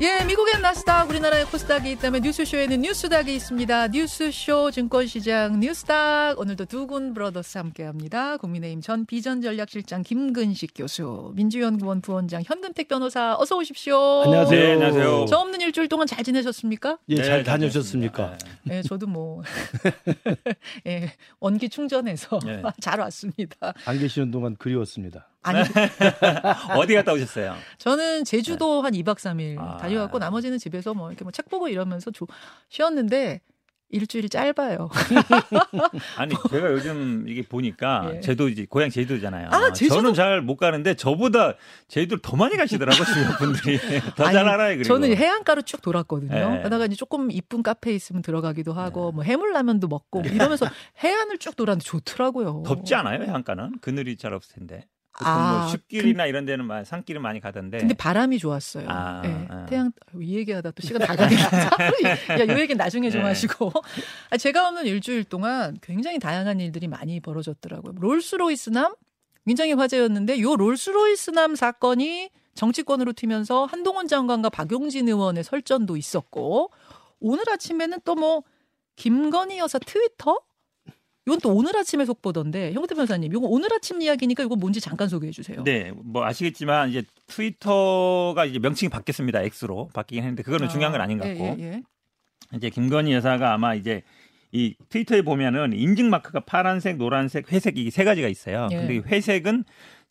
예, 미국엔 나스닥, 우리나라의 코스닥이 있다면 뉴스쇼에는 뉴스닥이 있습니다. 뉴스쇼 증권시장 뉴스닥. 오늘도 두 군 브러더스 함께 합니다. 국민의힘 전 비전전략실장 김근식 교수, 민주연구원 부원장 현근택 변호사, 어서 오십시오. 안녕하세요. 네, 안녕하세요. 저 없는 일주일 동안 잘 지내셨습니까? 예, 잘 네, 다녀오셨습니까? 예, 저도 뭐, 예, 원기 충전해서 네. 잘 왔습니다. 안 계시는 동안 그리웠습니다. 아니 어디 갔다 오셨어요? 저는 제주도 네. 한 2박 3일 아. 다녀왔고 나머지는 집에서 뭐 이렇게 뭐 책 보고 이러면서 조, 쉬었는데 일주일이 짧아요. 아니 제가 요즘 이게 보니까 예. 제도 이제 고향 제주도잖아요. 아, 제주도? 저는 잘 못 가는데 저보다 제주도를 더 많이 가시더라고요 주변 분들이 더 잘 알아요. 그리고. 저는 해안가로 쭉 돌았거든요. 예. 그러다가 이제 조금 이쁜 카페 있으면 들어가기도 하고 예. 뭐 해물라면도 먹고 뭐 이러면서 해안을 쭉 돌았는데 좋더라고요. 덥지 않아요 해안가는 그늘이 잘 없을 텐데. 뭐 아, 뭐 숲길이나 그, 이런 데는 산길은 많이 가던데. 근데 바람이 좋았어요. 아, 네. 아. 태양 이 얘기하다 또 시간 다 가겠다. 야, 이 얘기 나중에 좀 네. 하시고. 아, 제가 없는 일주일 동안 굉장히 다양한 일들이 많이 벌어졌더라고요. 롤스로이스남 굉장히 화제였는데 요 롤스로이스남 사건이 정치권으로 튀면서 한동훈 장관과 박용진 의원의 설전도 있었고 오늘 아침에는 또 뭐 김건희 여사 트위터 이건 또 오늘 아침에 속보던데 형태 변사님, 이거 오늘 아침 이야기니까 이거 뭔지 잠깐 소개해 주세요. 네, 뭐 아시겠지만 이제 트위터가 이제 명칭이 바뀌었습니다. X로 바뀌긴 했는데 그거는 아, 중요한 건 아닌 것 같고 예, 예, 예. 이제 김건희 여사가 아마 이제 이 트위터에 보면은 인증 마크가 파란색, 노란색, 회색 이 세 가지가 있어요. 예. 근데 회색은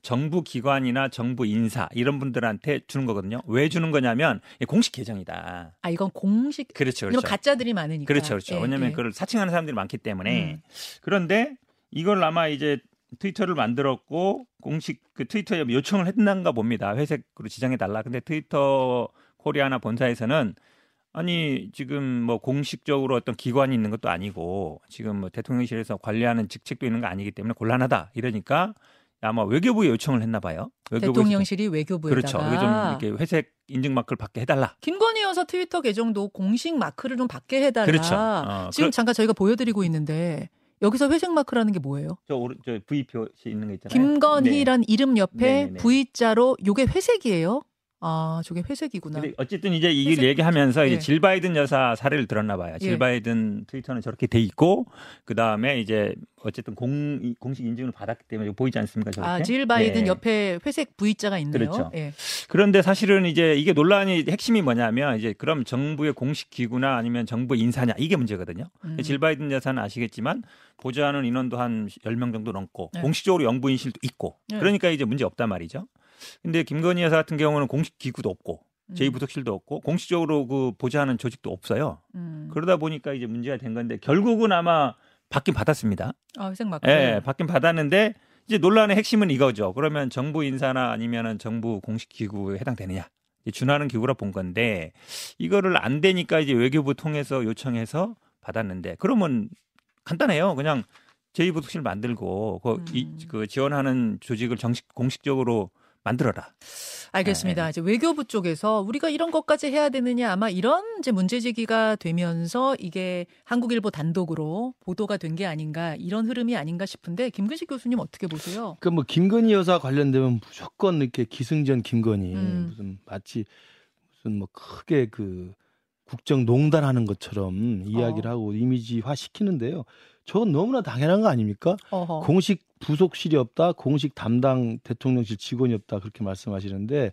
정부 기관이나 정부 인사 이런 분들한테 주는 거거든요. 왜 주는 거냐면 공식 계정이다. 아 이건 공식 그렇죠, 그렇죠. 가짜들이 많으니까. 그렇죠, 그렇죠. 예, 왜냐하면 예. 그걸 사칭하는 사람들이 많기 때문에 음. 그런데 이걸 아마 이제 트위터를 만들었고 공식 그 트위터에 요청을 했는가 봅니다. 회색으로 지정해 달라. 근데 트위터 코리아나 본사에서는 아니 지금 뭐 공식적으로 어떤 기관이 있는 것도 아니고 지금 뭐 대통령실에서 관리하는 직책도 있는 거 아니기 때문에 곤란하다 이러니까 아마 외교부에 요청을 했나 봐요. 대통령실이 외교부에다가 그렇죠. 이게 좀 이렇게 회색 인증 마크를 받게 해달라. 김건희 여사 트위터 계정도 공식 마크를 좀 받게 해달라. 그렇죠. 어, 지금 그... 잠깐 저희가 보여드리고 있는데 여기서 회색 마크라는 게 뭐예요? 저 오른 저 V 표시 있는 거 있잖아요. 김건희란 네. 이름 옆에 네네네. V자로 요게 회색이에요? 아, 저게 회색이구나. 어쨌든 이제 회색. 얘기하면서 이제 예. 질 바이든 여사 사례를 들었나 봐요. 질 예. 바이든 트위터는 저렇게 돼 있고 그 다음에 이제 어쨌든 공 공식 인증을 받았기 때문에 보이지 않습니까? 저렇게? 아, 질 바이든 예. 옆에 회색 V자가 있네요. 그렇죠. 예. 그런데 사실은 이제 이게 논란이 핵심이 뭐냐면 이제 그럼 정부의 공식 기구나 아니면 정부 인사냐 이게 문제거든요. 음. 질 바이든 여사는 아시겠지만 보좌하는 인원도 한 10명 정도 넘고 네. 공식적으로 영부인실도 있고 네. 그러니까 이제 문제 없단 말이죠. 근데 김건희 여사 같은 경우는 공식 기구도 없고 음. 제2부속실도 없고 공식적으로 그 보좌하는 조직도 없어요. 음. 그러다 보니까 이제 문제가 된 건데 결국은 아마 받긴 받았습니다. 아, 회색 마크. 예, 받긴 받았는데 이제 논란의 핵심은 이거죠. 그러면 정부 인사나 아니면은 정부 공식 기구에 해당되느냐. 준하는 기구라 본 건데 이거를 안 되니까 이제 외교부 통해서 요청해서 받았는데 그러면 간단해요. 그냥 제2부속실 만들고 그, 음. 이, 그 지원하는 조직을 정식 공식적으로 만들어라. 알겠습니다. 네. 이제 외교부 쪽에서 우리가 이런 것까지 해야 되느냐 아마 이런 이제 문제 제기가 되면서 이게 한국일보 단독으로 보도가 된 게 아닌가 이런 흐름이 아닌가 싶은데 김근식 교수님 어떻게 보세요? 그 뭐 김건희 여사 관련되면 무조건 이렇게 기승전 김건희 음. 무슨 마치 무슨 뭐 크게 그 국정 농단하는 것처럼 이야기를 어. 하고 이미지화 시키는데요. 저건 너무나 당연한 거 아닙니까? 어허. 공식 부속실이 없다, 공식 담당 대통령실 직원이 없다 그렇게 말씀하시는데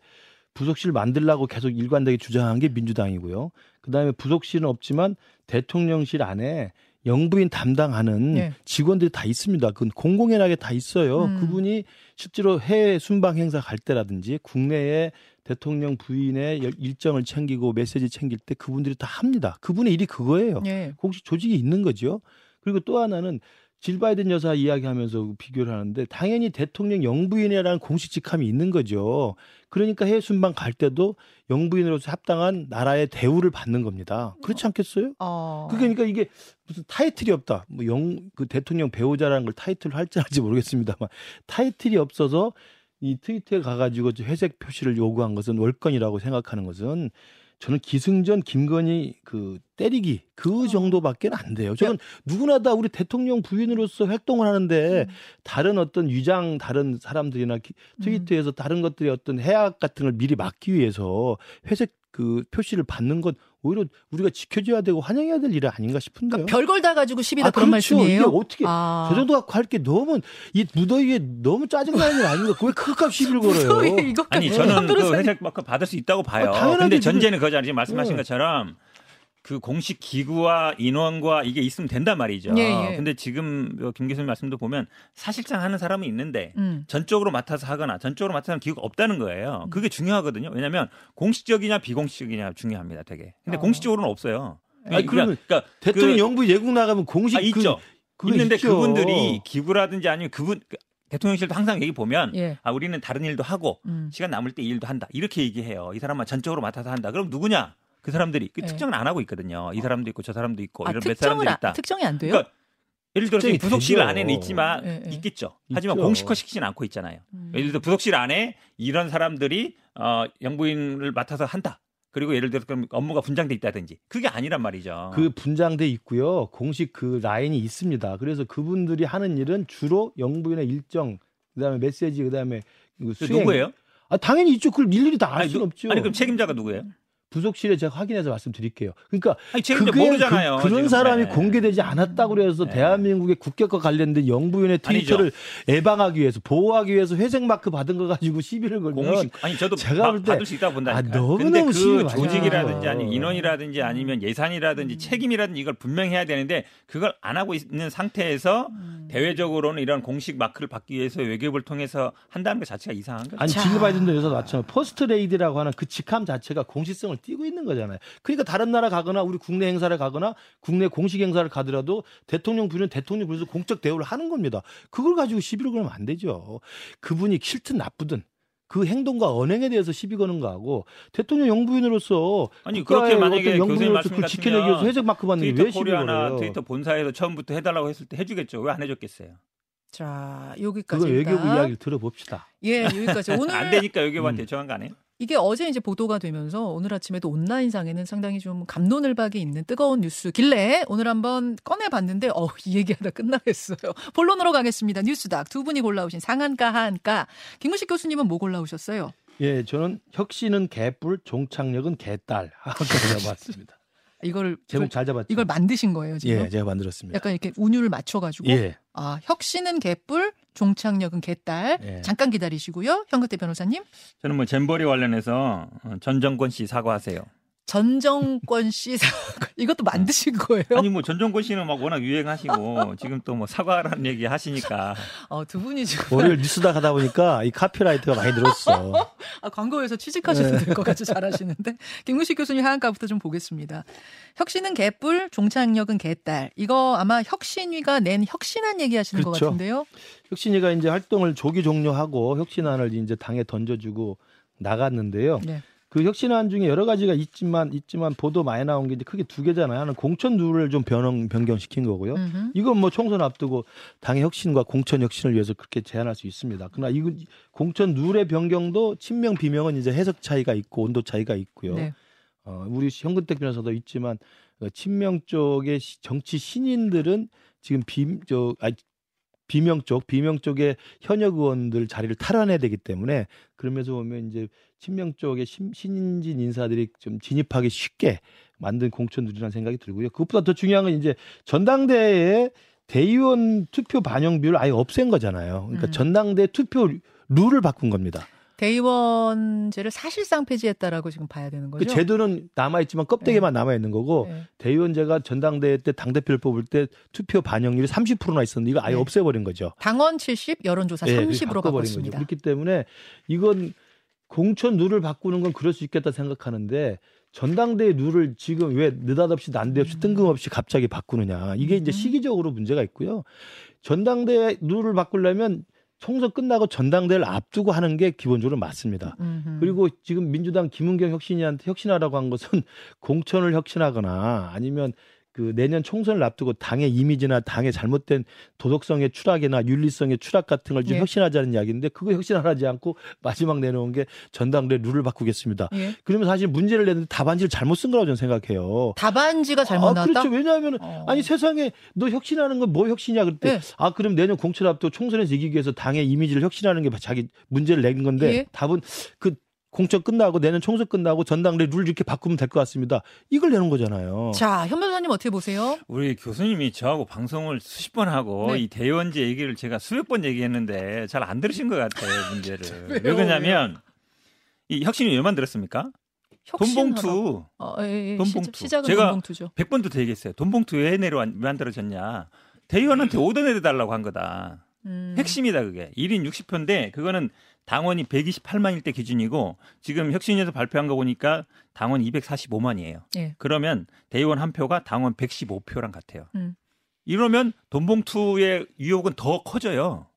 부속실 만들라고 계속 일관되게 주장한 게 민주당이고요. 그다음에 부속실은 없지만 대통령실 안에 영부인 담당하는 네. 직원들이 다 있습니다. 그건 공공연하게 다 있어요. 음. 그분이 실제로 해외 순방 행사 갈 때라든지 국내에 대통령 부인의 일정을 챙기고 메시지 챙길 때 그분들이 다 합니다. 그분의 일이 그거예요. 네. 공식 조직이 있는 거죠. 그리고 또 하나는 질 바이든 여사 이야기하면서 비교를 하는데 당연히 대통령 영부인이라는 공식 직함이 있는 거죠. 그러니까 해외 순방 갈 때도 영부인으로서 합당한 나라의 대우를 받는 겁니다. 그렇지 않겠어요? 어. 그러니까 이게 무슨 타이틀이 없다. 뭐 영 그 대통령 배우자라는 걸 타이틀로 할지 할지 모르겠습니다만 타이틀이 없어서 이 트위터에 가가지고 회색 표시를 요구한 것은 월권이라고 생각하는 것은 저는 기승전 김건희 그 때리기 그 어. 정도밖에 안 돼요. 저는 누구나 다 우리 대통령 부인으로서 활동을 하는데 음. 다른 어떤 위장 다른 사람들이나 음. 트위터에서 음. 다른 것들의 어떤 해악 같은 걸 미리 막기 위해서 회색 그 표시를 받는 건 오히려 우리가 지켜줘야 되고 환영해야 될 일이 아닌가 싶은데요. 그러니까 별걸 다 가지고 시비다 아, 그런 그렇죠. 말씀이에요. 이게 어떻게 아. 저 정도 갖고 할 게 너무 이 무더위에 너무 짜증나는 일 아닌가? 왜 크값 시비를 걸어요? 아니 저는 그 회색 마크 받을 수 있다고 봐요. 아, 근데 전제는 그거잖아요. 지금 말씀하신 네. 것처럼 그 공식 기구와 인원과 이게 있으면 된단 말이죠. 예, 예. 근데 지금 뭐김 교수님 말씀도 보면 사실상 하는 사람은 있는데 음. 전적으로 맡아서 하거나 전적으로 맡아서 하는 기구가 없다는 거예요. 음. 그게 중요하거든요. 왜냐하면 공식적이냐 비공식적이냐 중요합니다. 되게. 근데 어. 공식적으로는 없어요. 아니, 그러면 그러니까 대통령 그, 영부 예국 나가면 공식 아, 그, 있죠. 있는데 있죠. 그분들이 기구라든지 아니면 그분 그 대통령실도 항상 얘기 보면 예. 아 우리는 다른 일도 하고 음. 시간 남을 때 일도 한다 이렇게 얘기해요. 이 사람만 전적으로 맡아서 한다. 그럼 누구냐? 그 사람들이 그 네. 특정을 안 하고 있거든요. 이 사람도 있고 저 사람도 있고 아, 이런 몇 사람들이 있다. 특정이 안 돼요? 그러니까 예를 들어서 부속실 안에는 있지만 네, 네. 있겠죠. 하지만 공식화 시키지는 않고 있잖아요. 음. 예를 들어 부속실 안에 이런 사람들이 어, 영부인을 맡아서 한다. 그리고 예를 들어서 그럼 업무가 분장돼 있다든지 그게 아니란 말이죠. 그 분장돼 있고요. 공식 그 라인이 있습니다. 그래서 그분들이 하는 일은 주로 영부인의 일정, 그다음에 메시지, 그다음에 그 수행. 누구예요? 아 당연히 이쪽 그 일일이 다 알 수는 없죠. 아니 그럼 책임자가 누구예요? 부속실에 제가 확인해서 말씀드릴게요. 그러니까 아니, 그게 모르잖아요, 그, 런 사람이 네. 공개되지 않았다고 그래서 네. 대한민국의 국격과 관련된 영부인의 트위터를 아니죠. 예방하기 위해서 보호하기 위해서 회색 마크 받은 거 가지고 시비를 걸면 공식, 아니 저도 제가 볼 때 받을 수 있다고 본다니까. 아, 너무 근데 그 조직이라든지 아니 인원이라든지 아니면 예산이라든지 음. 책임이라든지 이걸 분명해야 되는데 그걸 안 하고 있는 상태에서 음. 대외적으로는 이런 공식 마크를 받기 위해서 외교부를 통해서 한다는 것 자체가 이상한 거죠. 아니 질 바이든도 여기서 마찬가지 퍼스트 레이디라고 하는 그 직함 자체가 공식성을 띄고 있는 거잖아요. 그러니까 다른 나라 가거나 우리 국내 행사를 가거나 국내 공식 행사를 가더라도 대통령 부는 대통령 부에서 공적 대우를 하는 겁니다. 그걸 가지고 시비를 걸면 안 되죠. 그분이 싫든 나쁘든 그 행동과 언행에 대해서 시비 거는 거하고 대통령 영부인으로서 아니 그렇게 만약에 말씀 그 지켜내기 위해서 회색 마크 받는 게 왜 시비 걸어요? 트위터 본사에서 처음부터 해달라고 했을 때 해주겠죠. 왜 안 해줬겠어요? 자 여기까지. 그거 외교부 이야기를 들어봅시다. 예 여기까지 오늘 안 되니까 외교부한테 음. 정한 거 아니에요? 이게 어제 이제 보도가 되면서 오늘 아침에도 온라인상에는 상당히 좀 감론을박이 있는 뜨거운 뉴스길래 오늘 한번 꺼내봤는데 어, 이 얘기하다 끝나겠어요. 본론으로 가겠습니다. 뉴스닥 두 분이 골라오신 상한가 하한가 김무식 교수님은 뭐 골라오셨어요? 예, 저는 혁신은 개뿔, 종착역은 개딸 하한가 잡았습니다. 이걸 제목 잘 잡았죠. 이걸 만드신 거예요 지금? 예, 제가 만들었습니다. 약간 이렇게 운율을 맞춰가지고. 예. 아 혁신은 개뿔, 종착역은 개딸. 예. 잠깐 기다리시고요, 현근태 변호사님. 저는 뭐 잼버리 관련해서 전 정권 씨 사과하세요. 전정권 씨 이것도 만드신 거예요? 아니 뭐 전정권 씨는 막 워낙 유행하시고 지금 또 뭐 사과라는 얘기 하시니까 어 두 분이 지금 월요일 뉴스다 가다 보니까 이 카피라이트가 많이 늘었어. 아 광고에서 취직하셔도 될것 같이 잘하시는데 김구식 교수님 하한가부터 좀 보겠습니다. 혁신은 개뿔, 종착역은 개딸. 이거 아마 혁신위가 낸 혁신안 얘기하시는 그렇죠. 것 같은데요. 혁신위가 이제 활동을 조기 종료하고 혁신안을 이제 당에 던져주고 나갔는데요. 네. 그 혁신안 중에 여러 가지가 있지만 있지만 보도 많이 나온 게 이제 크게 두 개잖아요. 하나는 공천 룰을 좀 변형 변경시킨 거고요. 음흠. 이건 뭐 총선 앞두고 당의 혁신과 공천 혁신을 위해서 그렇게 제안할 수 있습니다. 그러나 이 공천 룰의 변경도 친명 비명은 이제 해석 차이가 있고 온도 차이가 있고요. 네. 어, 우리 현근택 변호사도 있지만 어, 친명 쪽의 정치 신인들은 지금 비 저 아, 비명 쪽, 비명 쪽의 현역 의원들 자리를 탈환해야 되기 때문에 그러면서 보면 이제 친명 쪽의 신, 신진 인사들이 좀 진입하기 쉽게 만든 공천들이라는 생각이 들고요. 그것보다 더 중요한 건 이제 전당대회에 대의원 투표 반영 비율을 아예 없앤 거잖아요. 그러니까 음. 전당대 투표 룰을 바꾼 겁니다. 대의원제를 사실상 폐지했다라고 지금 봐야 되는 거죠. 그 제도는 남아 있지만 껍데기만 네. 남아 있는 거고 네. 대의원제가 전당대회 때 당 대표를 뽑을 때 투표 반영률이 30%나 있었는데 이거 아예 네. 없애버린 거죠. 당원 70, 여론조사 네, 30으로 바꿨습니다. 거죠. 그렇기 때문에 이건 공천 룰을 바꾸는 건 그럴 수 있겠다 생각하는데 전당대회 룰을 지금 왜 느닷없이 난데없이 음. 뜬금없이 갑자기 바꾸느냐 이게 이제 음. 시기적으로 문제가 있고요. 전당대회 룰을 바꾸려면 총선 끝나고 전당대회를 앞두고 하는 게 기본적으로 맞습니다. 음흠. 그리고 지금 민주당 김은경 혁신이한테 혁신하라고 한 것은 공천을 혁신하거나 아니면 그 내년 총선을 앞두고 당의 이미지나 당의 잘못된 도덕성의 추락이나 윤리성의 추락 같은 걸좀 예. 혁신하자는 이야기인데 그거 혁신하지 않고 마지막 내놓은 게 전당대 룰을 바꾸겠습니다. 예. 그러면 사실 문제를 내는데 답안지를 잘못 쓴 거라고 저는 생각해요. 답안지가 잘못 아, 나왔다. 그렇죠. 왜냐하면 어. 아니 세상에 너 혁신하는 건 뭐 혁신이야 그때 예. 아 그럼 내년 공천 앞두고 총선에서 이기기 위해서 당의 이미지를 혁신하는 게 자기 문제를 낸 건데 예. 답은 그 공천 끝나고 내년 총선 끝나고 전당대 룰 이렇게 바꾸면 될 것 같습니다. 이걸 내는 거잖아요. 자, 현 변호사님 어떻게 보세요? 우리 교수님이 저하고 방송을 수십 번 하고 네. 이 대의원제 얘기를 제가 수백 번 얘기했는데 잘 안 들으신 것 같아요, 문제를. 왜 그러냐면 이 혁신이 왜 만들었습니까? 돈봉투. 어, 예, 예. 돈봉투. 시작, 은 제가 돈봉투죠. 100번도 더 얘기했어요. 돈봉투 왜 내려 만들어졌냐. 대의원한테 오더 내려달라고 한 거다. 음. 핵심이다 그게. 1인 60표인데 그거는 당원이 128만일 때 기준이고 지금 혁신위에서 발표한 거 보니까 당원 245만이에요. 예. 그러면 대의원 한 표가 당원 115표랑 같아요. 음. 이러면 돈봉투의 유혹은 더 커져요.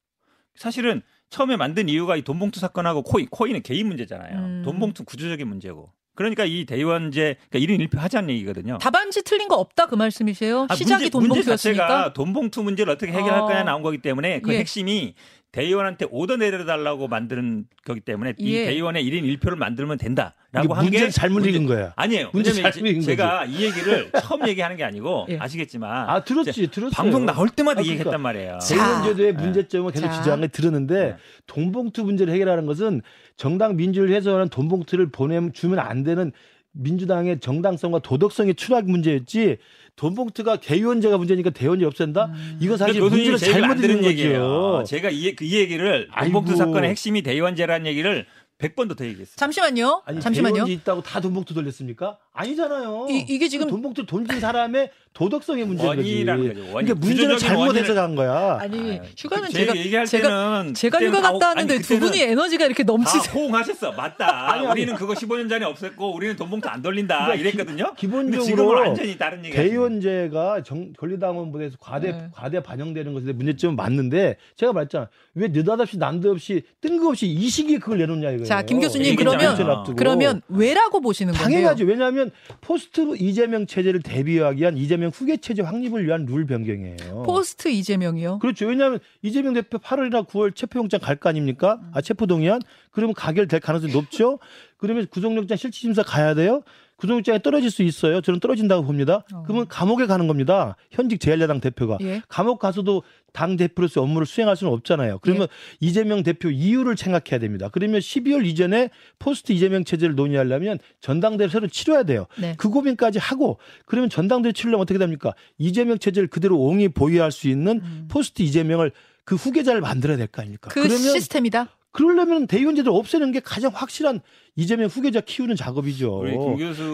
사실은 처음에 만든 이유가 이 돈봉투 사건하고 코인, 코인은 개인 문제잖아요. 음. 돈봉투 구조적인 문제고. 그러니까 이 대의원제 그러니까 1인 1표 하자는 얘기거든요. 답안지 틀린 거 없다 그 말씀이세요? 아, 시작이 돈봉투였으니까. 돈봉투 문제를 어떻게 해결할 어. 거냐 나온 거기 때문에 그 예. 핵심이 대의원한테 오더 내려달라고 만드는 거기 때문에 예. 이 대의원의 1인 1표를 만들면 된다라고 한 게 잘못 읽은 거야. 아니에요. 문제 잘못 제가 거지. 이 얘기를 처음 얘기하는 게 아니고 예. 아시겠지만 아 들었지 들었어요. 방송 나올 때마다 아, 그러니까 얘기했단 말이에요. 대의원제도의 네. 문제점을 계속 지적한 게 들었는데 네. 돈봉투 문제를 해결하는 것은 정당 민주를 해서는 돈봉투를 보내면 주면 안 되는 민주당의 정당성과 도덕성의 추락 문제였지 돈봉투가 개의원제가 문제니까 대의원제 없앤다? 음. 이거 사실 문제를 잘못 들은 얘기예요. 제가 이, 그, 이 얘기를 돈봉투 아이고. 사건의 핵심이 대의원제라는 얘기를 100번도 더 얘기했어요. 잠시만요. 아니, 잠시만요. 있다고 다 돈봉투 돌렸습니까? 아니잖아요. 이, 게 지금 돈봉투 돈진 사람의 도덕성의 문제인 거지. 그러니까 문제를 잘못해서 간 거야. 아니 휴가는 제가 얘기할 제가, 제가 휴가 갔다 왔는데 두 분이 에너지가 이렇게 넘치세요. 호응하셨어. 맞다. 아니, 아니, 우리는 그거 15년 전에 없앴고 우리는 돈봉투 안 돌린다 그러니까 이랬거든요. 기, 본적으로 지금은 완전히 다른 얘기. 대의원제가 권리당원부에서 과대 네. 과대 반영되는 것에 문제점은 맞는데 제가 말했잖아. 왜 느닷없이 난데없이 뜬금없이 이 시기에 그걸 내놓냐 이거예요. 자, 김 교수님 그러면 그러면 왜라고 보시는 건데요? 당연하죠. 왜냐하면 포스트 이재명 체제를 대비하기 위한 이재명 후계 체제 확립을 위한 룰 변경이에요. 포스트 이재명이요? 그렇죠. 왜냐하면 이재명 대표 8월이나 9월 체포영장 갈 거 아닙니까? 아 체포동의안? 그러면 가결될 가능성이 높죠. 그러면 구속영장 실질심사 가야 돼요. 구속영장이 떨어질 수 있어요. 저는 떨어진다고 봅니다. 어. 그러면 감옥에 가는 겁니다. 현직 제1야당 대표가. 예? 감옥 가서도 당 대표로서 업무를 수행할 수는 없잖아요. 그러면 예. 이재명 대표 이후를 생각해야 됩니다. 그러면 12월 이전에 포스트 이재명 체제를 논의하려면 전당대회 새로 치러야 돼요. 네. 그 고민까지 하고 그러면 전당대회 치르려면 어떻게 됩니까? 이재명 체제를 그대로 옹이 보유할 수 있는 음. 포스트 이재명을 그 후계자를 만들어야 될 거 아닙니까? 그 시스템이다. 그러려면 대의원제도 없애는 게 가장 확실한 이재명 후계자 키우는 작업이죠.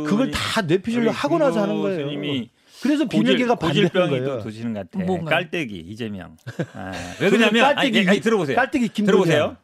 그걸 다 뇌피질로 하고 나서 하는 거예요. 그래서 비밀계가 고질병이 또 도시는 것 같아. 뭔가요? 깔때기 이재명. 아, 왜 그러냐면 깔때기, 아니, 아니, 들어보세요. 깔때기 김 들어보세요.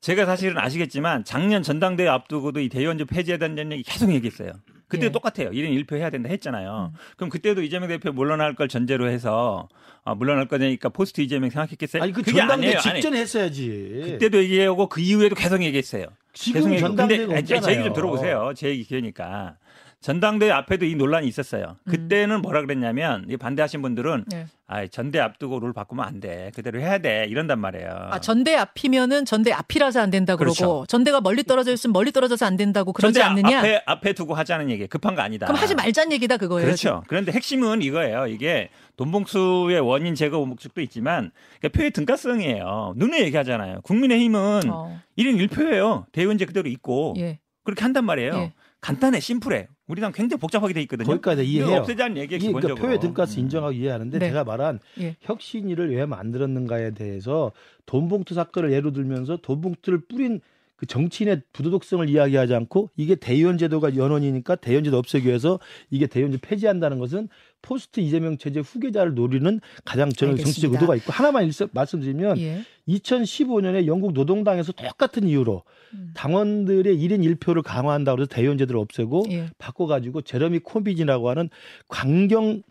제가 사실은 아시겠지만 작년 전당대회 앞두고도 이 대의원제 폐지해야 된다는 얘기 계속 얘기했어요. 그때 예. 똑같아요. 1인 1표 해야 된다 했잖아요. 음. 그럼 그때도 이재명 대표 물러날 걸 전제로 해서 아, 물러날 거니까 포스트 이재명 생각했겠어요? 아니 그 전당대 직전 했어야지. 그때도 얘기하고 그 이후에도 계속 얘기했어요. 지금 전당대가 없잖아요. 제 얘기 좀 들어보세요. 제 얘기 기회니까. 전당대회 앞에도 이 논란이 있었어요. 음. 그때는 뭐라 그랬냐면 이 반대하신 분들은 네. 아, 전대 앞두고 룰 바꾸면 안 돼. 그대로 해야 돼. 이런단 말이에요. 아, 전대 앞이면은 전대 앞이라서 안 된다 그러고 그렇죠. 전대가 멀리 떨어져 있으면 멀리 떨어져서 안 된다고 그러지 않느냐? 앞에 앞에 두고 하자는 얘기. 급한 거 아니다. 그럼 하지 말자는 얘기다 그거예요. 그렇죠. 그런데 핵심은 이거예요. 이게 돈봉수의 원인 제거 목적도 있지만 그러니까 표의 등가성이에요. 눈에 얘기하잖아요. 국민의힘은 어. 1인 1표예요. 대의원 제 그대로 있고 예. 그렇게 한단 말이에요. 예. 간단해, 심플해. 우리 당 굉장히 복잡하게 돼 있거든요. 거기까지 이해해요. 없애자는 얘기 기본적으로. 그러니까 표의 등가스 음. 인정하고 이해하는데 네. 제가 말한 예. 혁신위를 왜 만들었는가에 대해서 돈봉투 사건을 예로 들면서 돈봉투를 뿌린 그 정치인의 부도덕성을 이야기하지 않고 이게 대의원 제도가 연원이니까 대의원 제도 없애기 위해서 이게 대의원 제도 폐지한다는 것은 포스트 이재명 체제 후계자를 노리는 가장 저는 알겠습니다. 정치적 의도가 있고 하나만 일서, 말씀드리면 예. 2015년에 영국 노동당에서 똑같은 이유로 음. 당원들의 1인 1표를 강화한다고 해서 대의원 제도를 없애고 예. 바꿔가지고 제러미 코비진이라고 하는 광경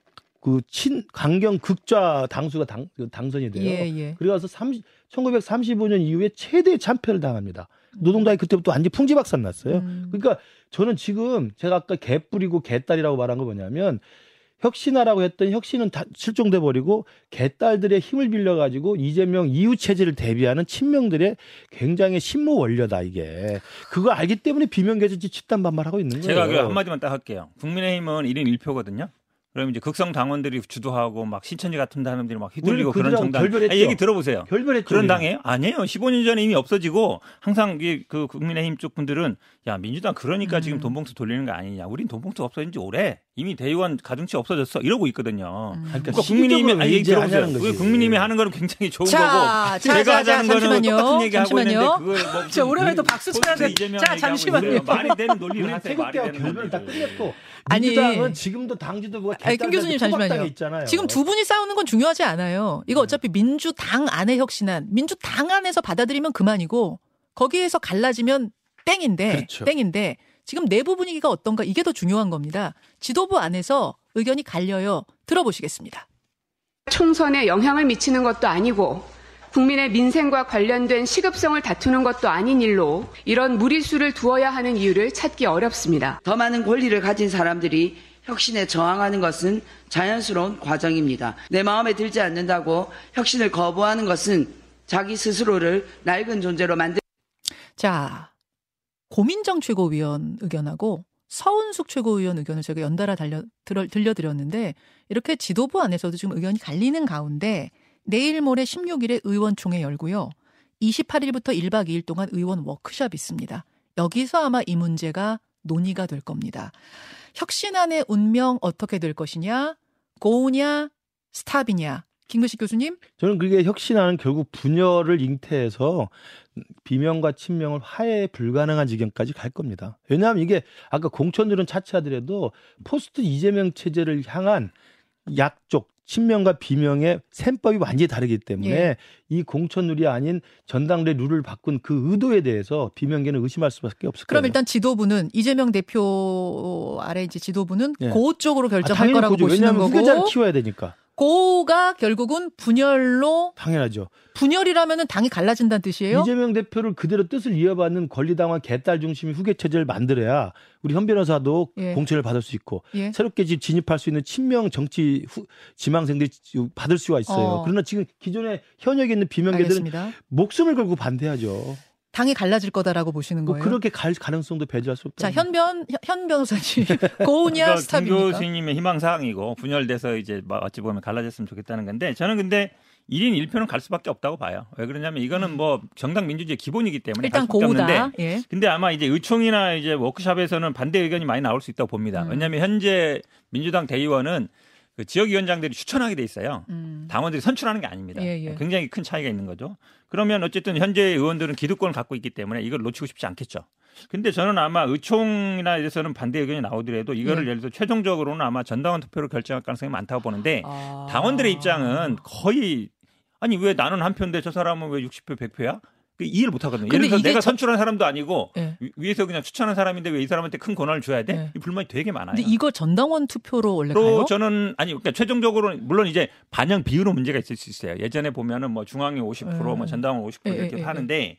그 친 강경 극좌 당수가 당, 그 당선이 돼요. 예, 예. 그래서 30, 1935년 이후에 최대 참패를 당합니다. 노동당이 그때부터 완전 풍지박산 났어요. 음. 그러니까 저는 지금 제가 아까 개 뿌리고 개딸이라고 말한 거 뭐냐면 혁신하라고 했던 혁신은 다 실종돼 버리고 개딸들의 힘을 빌려 가지고 이재명 이후 체제를 대비하는 친명들의 굉장히 신모 원료다 이게 그거 알기 때문에 비명 개진지 집단 반발하고 있는 거예요. 제가 그 한마디만 딱 할게요. 국민의힘은 1인 1표거든요. 그럼 이제 극성 당원들이 주도하고 막 신천지 같은 사람들이 막 휘둘리고 그런 정당 아니, 얘기 들어보세요. 결별했죠. 그런 당이에요? 아니에요. 15년 전에 이미 없어지고 항상 그 국민의힘 쪽 분들은 야 민주당 그러니까 음. 지금 돈봉투 돌리는 거 아니냐. 우린 돈봉투 없어진 지 오래. 이미 대의원 가중치 없어졌어. 이러고 있거든요. 음. 그러니까, 그러니까 국민의힘이 아, 얘기 들어보세요. 국민의힘이 하는 거는 굉장히 좋은 자, 거고 자, 제가 하자는 거는 똑같은 얘기 하고 있는데 그걸 뭐 자, 오래도 박수 쳐야 돼. 자, 잠시만요. 말이 되는 논리를 하세요. 말이 되는 결별을 다 끝냈고 민주당은 지금도 당 지도부가 아니, 김 교수님 잠시만요. 있잖아요. 지금 두 분이 싸우는 건 중요하지 않아요. 이거 어차피 민주당 안에 혁신안, 민주당 안에서 받아들이면 그만이고 거기에서 갈라지면 땡인데 그렇죠. 땡인데 지금 내부 분위기가 어떤가 이게 더 중요한 겁니다. 지도부 안에서 의견이 갈려요. 들어보시겠습니다. 총선에 영향을 미치는 것도 아니고 국민의 민생과 관련된 시급성을 다투는 것도 아닌 일로 이런 무리수를 두어야 하는 이유를 찾기 어렵습니다. 더 많은 권리를 가진 사람들이 혁신에 저항하는 것은 자연스러운 과정입니다. 내 마음에 들지 않는다고 혁신을 거부하는 것은 자기 스스로를 낡은 존재로 만들. 자, 고민정 최고위원 의견하고 서은숙 최고위원 의견을 제가 연달아 달려, 들어, 들려드렸는데 이렇게 지도부 안에서도 지금 의견이 갈리는 가운데 내일 모레 16일에 의원총회 열고요. 28일부터 1박 2일 동안 의원 워크숍 있습니다. 여기서 아마 이 문제가 논의가 될 겁니다. 혁신안의 운명 어떻게 될 것이냐? Go냐? Stop이냐? 김근식 교수님? 저는 그게 혁신안은 결국 분열을 잉태해서 비명과 친명을 화해 불가능한 지경까지 갈 겁니다. 왜냐하면 이게 아까 공천들은 차치하더라도 포스트 이재명 체제를 향한 양쪽 친명과 비명의 셈법이 완전히 다르기 때문에 예. 이 공천룰이 아닌 전당대 룰을 바꾼 그 의도에 대해서 비명계는 의심할 수밖에 없을 그럼 거예요. 일단 지도부는 이재명 대표 아래 이제 지도부는 예. go 쪽으로 결정할 아, 거라고. 보시는 거고 후계자를 키워야 되니까. go가 결국은 분열로 당연하죠. 분열이라면은 당이 갈라진다는 뜻이에요? 이재명 대표를 그대로 뜻을 이어받는 권리당원 개딸 중심의 후계 체제를 만들어야 우리 현 변호사도 예. 공천을 받을 수 있고 예. 새롭게 진입할 수 있는 친명 정치 후, 지망생들이 받을 수가 있어요. 어. 그러나 지금 기존에 현역에 있는 비명계들은 알겠습니다. 목숨을 걸고 반대하죠. 당이 갈라질 거다라고 보시는 뭐 거예요? 뭐 그렇게 갈 가능성도 배제할 수 없다. 자, 현변 현 변호사님 고우냐 스탑입니까? 교수님의 희망 사항이고 분열돼서 이제 뭐 어찌 보면 갈라졌으면 좋겠다는 건데 저는 근데 1인 1표는 갈 수밖에 없다고 봐요. 왜 그러냐면 이거는 뭐 정당 민주주의 기본이기 때문에 일단 고우다. 예. 근데 아마 이제 의총이나 이제 워크숍에서는 반대 의견이 많이 나올 수 있다고 봅니다. 음. 왜냐하면 현재 민주당 대의원은 그 지역위원장들이 추천하게 돼 있어요. 음. 당원들이 선출하는 게 아닙니다. 예, 예. 굉장히 큰 차이가 있는 거죠. 그러면 어쨌든 현재 의원들은 기득권을 갖고 있기 때문에 이걸 놓치고 싶지 않겠죠. 근데 저는 아마 의총이나 이래서는 반대 의견이 나오더라도 이거를 예. 예를 들어 최종적으로는 아마 전당원 투표로 결정할 가능성이 많다고 보는데 아. 당원들의 입장은 거의 아니 왜 나는 한 표인데 저 사람은 왜 60표 100표야? 그 이해를 못 하거든요. 예를 들어 내가 저... 선출한 사람도 아니고 네. 위에서 그냥 추천한 사람인데 왜 이 사람한테 큰 권한을 줘야 돼? 네. 이 불만이 되게 많아요. 근데 이거 전당원 투표로 원래 가요? 저는 아니 그러니까 최종적으로 물론 이제 반영 비율은 문제가 있을 수 있어요. 예전에 보면은 뭐 중앙이 50%, 네. 뭐 전당원 50% 이렇게 네, 하는데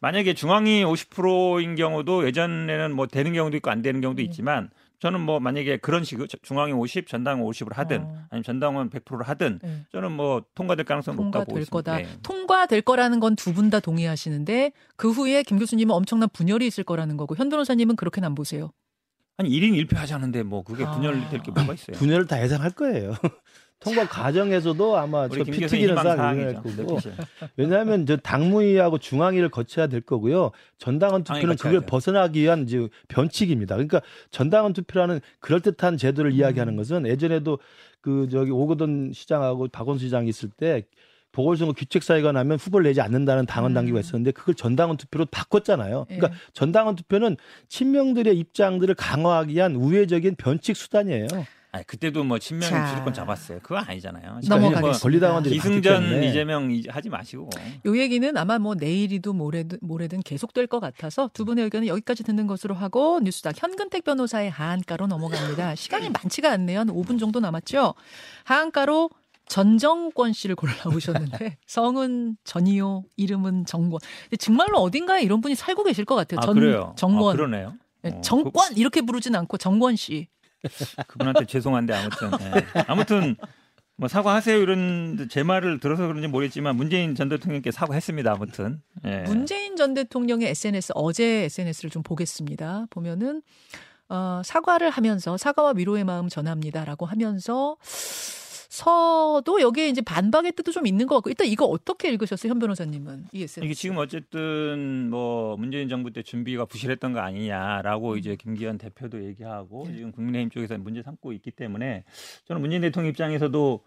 만약에 중앙이 50%인 경우도 예전에는 뭐 되는 경우도 있고 안 되는 경우도 있지만 저는 뭐 만약에 그런 식으로 중앙이 50, 전당은 50을 하든 어. 아니면 전당은 100%를 하든 네. 저는 뭐 통과될 가능성은 높다 보고 있습니다. 거다. 네. 통과될 거라는 건 두 분 다 동의하시는데 그 후에 김 교수님은 엄청난 분열이 있을 거라는 거고 현 변호사님은 그렇게는 안 보세요. 아니 1인 1표 하자는데 뭐 그게 아. 분열될 게 뭐가 있어요. 분열을 다 예상할 거예요. 통과 과정에서도 아마 저 피튀기는 싸움이 일어날 거고 왜냐하면 저 당무위하고 중앙위를 거쳐야 될 거고요 전당원 투표는 그걸 벗어나기 위한 이제 변칙입니다 그러니까 전당원 투표라는 그럴 듯한 제도를 음. 이야기하는 것은 예전에도 그 저기 오거돈 시장하고 박원순 시장이 있을 때 보궐선거 규칙 사유가 나면 후보를 내지 않는다는 당원 당규가 음. 있었는데 그걸 전당원 투표로 바꿨잖아요. 그러니까 예. 전당원 투표는 친명들의 입장들을 강화하기 위한 우회적인 변칙 수단이에요. 아니, 그때도 뭐 친명 주도권 잡았어요. 그거 아니잖아요. 넘어가겠습니다. 뭐 권리당원들이 기승전 이재명 하지 마시고. 요 얘기는 아마 뭐 내일이도 모레든 모레든 계속될 것 같아서 두 분의 의견은 여기까지 듣는 것으로 하고 뉴스닥 현근택 변호사의 하한가로 넘어갑니다. 시간이 많지가 않네요. 한 5분 정도 남았죠. 하한가로 전정권 씨를 골라오셨는데 성은 전이요, 이름은 정권. 근데 정말로 어딘가에 이런 분이 살고 계실 것 같아요. 전, 아, 그래요? 정권. 아, 그러네요. 네, 어, 정권 그... 이렇게 부르진 않고 정권 씨. 그분한테 죄송한데 아무튼 네. 아무튼 뭐 사과하세요 이런 제 말을 들어서 그런지 모르겠지만 문재인 전 대통령께 사과했습니다 아무튼 예. 문재인 전 대통령의 SNS 어제 SNS를 좀 보겠습니다 보면은 어, 사과를 하면서 사과와 위로의 마음 전합니다라고 하면서 서도 여기에 이제 반박의 뜻도 좀 있는 것 같고 일단 이거 어떻게 읽으셨어요, 현 변호사님은 이 에세? 이게 지금 어쨌든 뭐 문재인 정부 때 준비가 부실했던 거 아니냐라고 음. 이제 김기현 대표도 얘기하고 네. 지금 국민의힘 쪽에서 문제 삼고 있기 때문에 저는 문재인 대통령 입장에서도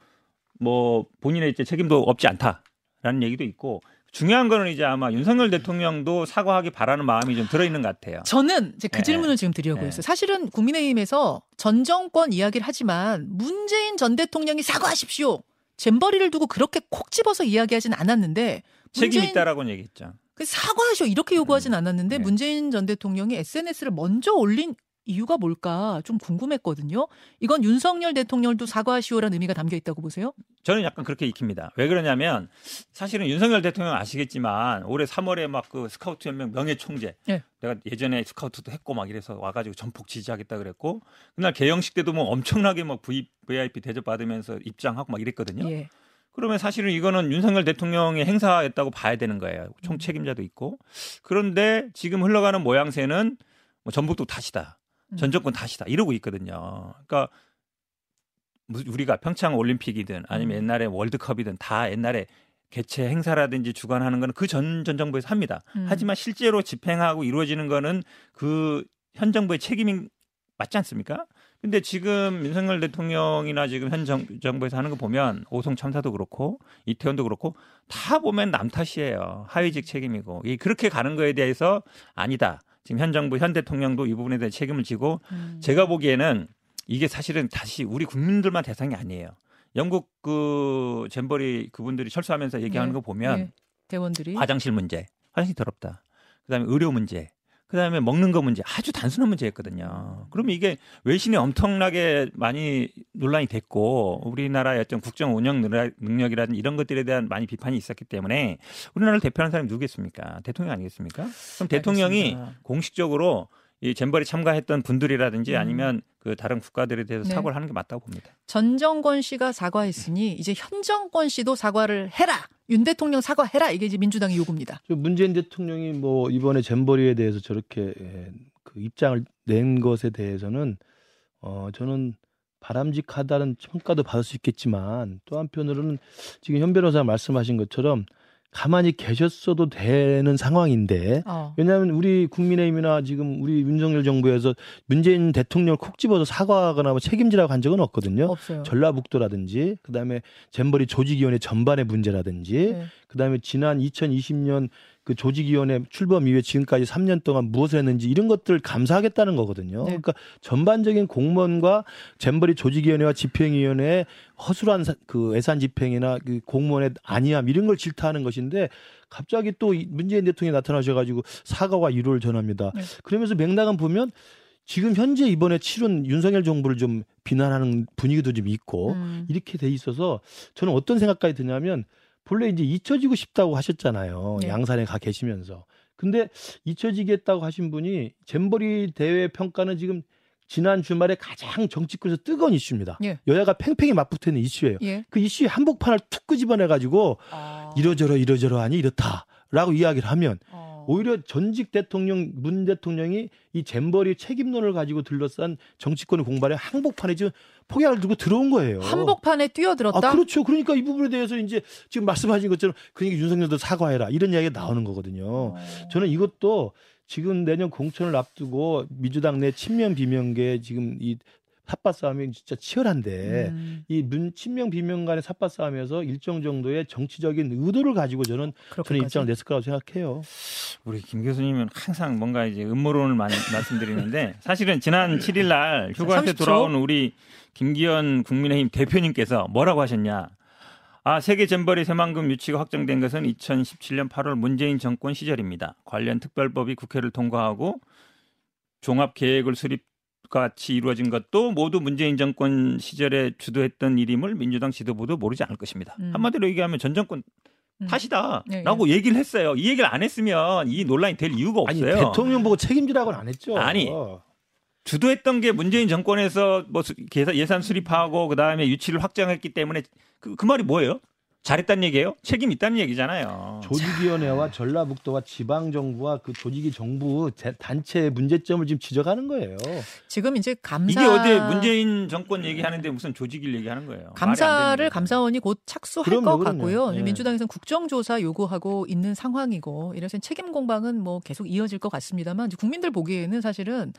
뭐 본인의 이제 책임도 없지 않다라는 얘기도 있고 중요한 거는 이제 아마 윤석열 대통령도 사과하기 바라는 마음이 좀 들어있는 것 같아요. 저는 이제 그 네. 질문을 지금 드리려고 네. 했어요. 사실은 국민의힘에서 전 정권 이야기를 하지만 문재인 전 대통령이 사과하십시오. 잼버리를 두고 그렇게 콕 집어서 이야기하진 않았는데 책임 문재인- 있다라고는 얘기했죠. 그 사과하셔 이렇게 요구하진 않았는데 네. 문재인 전 대통령이 SNS를 먼저 올린 이유가 뭘까 좀 궁금했거든요. 이건 윤석열 대통령도 사과하시오라는 의미가 담겨 있다고 보세요? 저는 약간 그렇게 익힙니다. 왜 그러냐면 사실은 윤석열 대통령 아시겠지만 올해 3월에 막 그 스카우트 연맹 명예 총재 네. 내가 예전에 스카우트도 했고 막 이래서 와가지고 전폭 지지하겠다 그랬고 그날 개영식 때도 뭐 엄청나게 막 VIP 대접 받으면서 입장하고 막 이랬거든요. 예. 그러면 사실은 이거는 윤석열 대통령의 행사였다고 봐야 되는 거예요. 음. 총 책임자도 있고 그런데 지금 흘러가는 모양새는 뭐 전북도 탓이다. 음. 전 정권 탓이다. 이러고 있거든요. 그러니까 무- 우리가 평창 올림픽이든 아니면 음. 옛날에 월드컵이든 다 옛날에 개최 행사라든지 주관하는 거는 그전 전 정부에서 합니다. 음. 하지만 실제로 집행하고 이루어지는 거는 그 현 정부의 책임이 맞지 않습니까? 근데 지금 윤석열 대통령이나 지금 현 정, 정부에서 하는 거 보면 오송 참사도 그렇고 이태원도 그렇고 다 보면 남 탓이에요. 하위직 책임이고 이 그렇게 가는 거에 대해서 아니다. 지금 현 정부 현 대통령도 이 부분에 대해 책임을 지고 음. 제가 보기에는 이게 사실은 다시 우리 국민들만 대상이 아니에요. 영국 그 잼버리 그분들이 철수하면서 얘기하는 네, 거 보면 네. 대원들이 화장실 문제, 화장실 더럽다. 그다음에 의료 문제, 그다음에 먹는 거 문제 아주 단순한 문제였거든요. 그러면 이게 외신에 엄청나게 많이 논란이 됐고 우리나라의 어떤 국정 운영 능력- 능력이라든 이런 것들에 대한 많이 비판이 있었기 때문에 우리나라를 대표하는 사람이 누구겠습니까? 대통령 아니겠습니까? 그럼 대통령이 알겠습니다. 공식적으로 이 잼버리 참가했던 분들이라든지 음. 아니면 그 다른 국가들에 대해서 네. 사과를 하는 게 맞다고 봅니다. 전 정권 씨가 사과했으니 이제 현 정권 씨도 사과를 해라. 윤 대통령 사과해라. 이게 이제 민주당의 요구입니다. 저 문재인 대통령이 뭐 이번에 잼버리에 대해서 저렇게 예, 그 입장을 낸 것에 대해서는 어 저는 바람직하다는 평가도 받을 수 있겠지만 또 한편으로는 지금 현 변호사 말씀하신 것처럼 가만히 계셨어도 되는 상황인데 어. 왜냐하면 우리 국민의힘이나 지금 우리 윤석열 정부에서 문재인 대통령을 콕 집어서 사과하거나 뭐 책임지라고 한 적은 없거든요. 없어요. 전라북도라든지 그다음에 잼버리 조직위원회 전반의 문제라든지 네. 그다음에 지난 2020년 그 조직위원회 출범 이후에 지금까지 3년 동안 무엇을 했는지 이런 것들을 감사하겠다는 거거든요. 네. 그러니까 전반적인 공무원과 잼버리 조직위원회와 집행위원회의 허술한 사- 그 예산 집행이나 그 공무원의 안이함 이런 걸 질타하는 것인데 갑자기 또이 문재인 대통령이 나타나셔가지고 사과와 위로를 전합니다. 네. 그러면서 맥락은 보면 지금 현재 이번에 치른 윤석열 정부를 좀 비난하는 분위기도 좀 있고 음. 이렇게 돼 있어서 저는 어떤 생각까지 드냐면 본래 이제 잊혀지고 싶다고 하셨잖아요. 네. 양산에 가 계시면서. 근데 잊혀지겠다고 하신 분이 잼버리 대회 평가는 지금 지난 주말에 가장 정치권에서 뜨거운 이슈입니다. 예. 여야가 팽팽히 맞붙어 있는 이슈예요. 예. 그 이슈의 한복판을 툭 끄집어내 가지고 아. 이러저러 이러저러 하니 이렇다라고 이야기를 하면 어. 오히려 전직 대통령 문 대통령이 이 잼버리 책임론을 가지고 둘러싼 정치권을 공부하려 한복판에 지금 폭약을 들고 들어온 거예요. 한복판에 뛰어들었다. 아, 그렇죠. 그러니까 이 부분에 대해서 이제 지금 말씀하신 것처럼 그러니까 윤석열도 사과해라 이런 이야기가 나오는 거거든요. 어. 저는 이것도 지금 내년 공천을 앞두고 민주당 내 친명 비명계 지금 이 삿바 싸움이 진짜 치열한데 음, 이 문 친명 비명 간의 삿바 싸움에서 일정 정도의 정치적인 의도를 가지고 저는 저는 그렇게까지. 입장을 냈을 거라고 생각해요. 우리 김 교수님은 항상 뭔가 이제 음모론을 많이 말씀드리는데 사실은 지난 7일 날 30초? 돌아온 우리 김기현 국민의힘 대표님께서 뭐라고 하셨냐? 아, 세계 잼버리 새만금 유치가 확정된 것은 2017년 8월 문재인 정권 시절입니다. 관련 특별법이 국회를 통과하고 종합 계획을 수립 같이 이루어진 것도 모두 문재인 정권 시절에 주도했던 일임을 민주당 지도부도 모르지 않을 것입니다. 음. 한마디로 얘기하면 전 정권 음. 탓이다라고 예, 얘기를 했어요. 이 얘기를 안 했으면 이 논란이 될 이유가 아니 없어요. 대통령 보고 책임지라고는 안 했죠. 아니, 주도했던 게 문재인 정권에서 뭐 예산 수립하고 그 다음에 유치를 확정했기 때문에 그, 그 말이 뭐예요? 잘했다는 얘기예요? 책임 있다는 얘기잖아요. 조직위원회와 전라북도와 지방 정부와 그 조직위 정부 단체의 문제점을 지금 지적하는 거예요. 지금 이제 감사 이게 어디 문재인 정권 얘기하는데 무슨 조직일 얘기하는 거예요. 감사를 감사원이 곧 착수할 그럼요, 것 그럼요. 같고요. 네. 민주당에서는 국정조사 요구하고 있는 상황이고 이래서 책임 공방은 뭐 계속 이어질 것 같습니다만 국민들 보기에는 사실은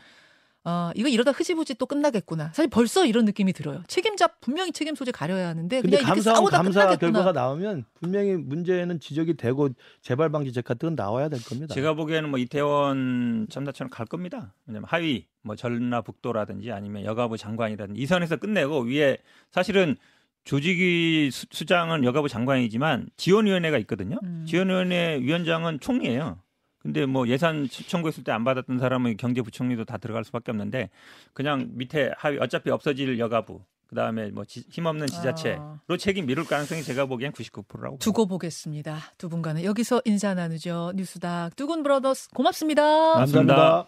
어, 이거 이러다 흐지부지 또 끝나겠구나. 사실 벌써 이런 느낌이 들어요. 책임자 분명히 책임 소재 가려야 하는데 그냥 이렇게 싸우다 감사 끝나겠구나. 결과가 나오면 분명히 문제는 지적이 되고 재발 방지책 같은 건 나와야 될 겁니다. 제가 보기에는 뭐 이태원 참사처럼 갈 겁니다. 왜냐면 하위 뭐 전라북도라든지 아니면 여가부 장관이라든지 이 선에서 끝내고 위에 사실은 조직위 수, 장은 여가부 장관이지만 지원위원회가 있거든요. 음. 지원위원회 위원장은 총리예요. 근데 뭐 예산 청구했을 때 안 받았던 사람은 경제부총리도 다 들어갈 수밖에 없는데 그냥 밑에 하위 어차피 없어질 여가부 그다음에 뭐 지, 힘없는 지자체로 아. 책임 미룰 가능성이 제가 보기엔 99%라고 두고 보겠습니다. 두 분과는 여기서 인사 나누죠. 뉴스닥 두군 브라더스 고맙습니다. 감사합니다.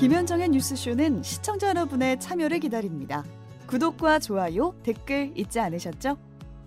김현정의 뉴스쇼는 시청자 여러분의 참여를 기다립니다. 구독과 좋아요, 댓글 잊지 않으셨죠?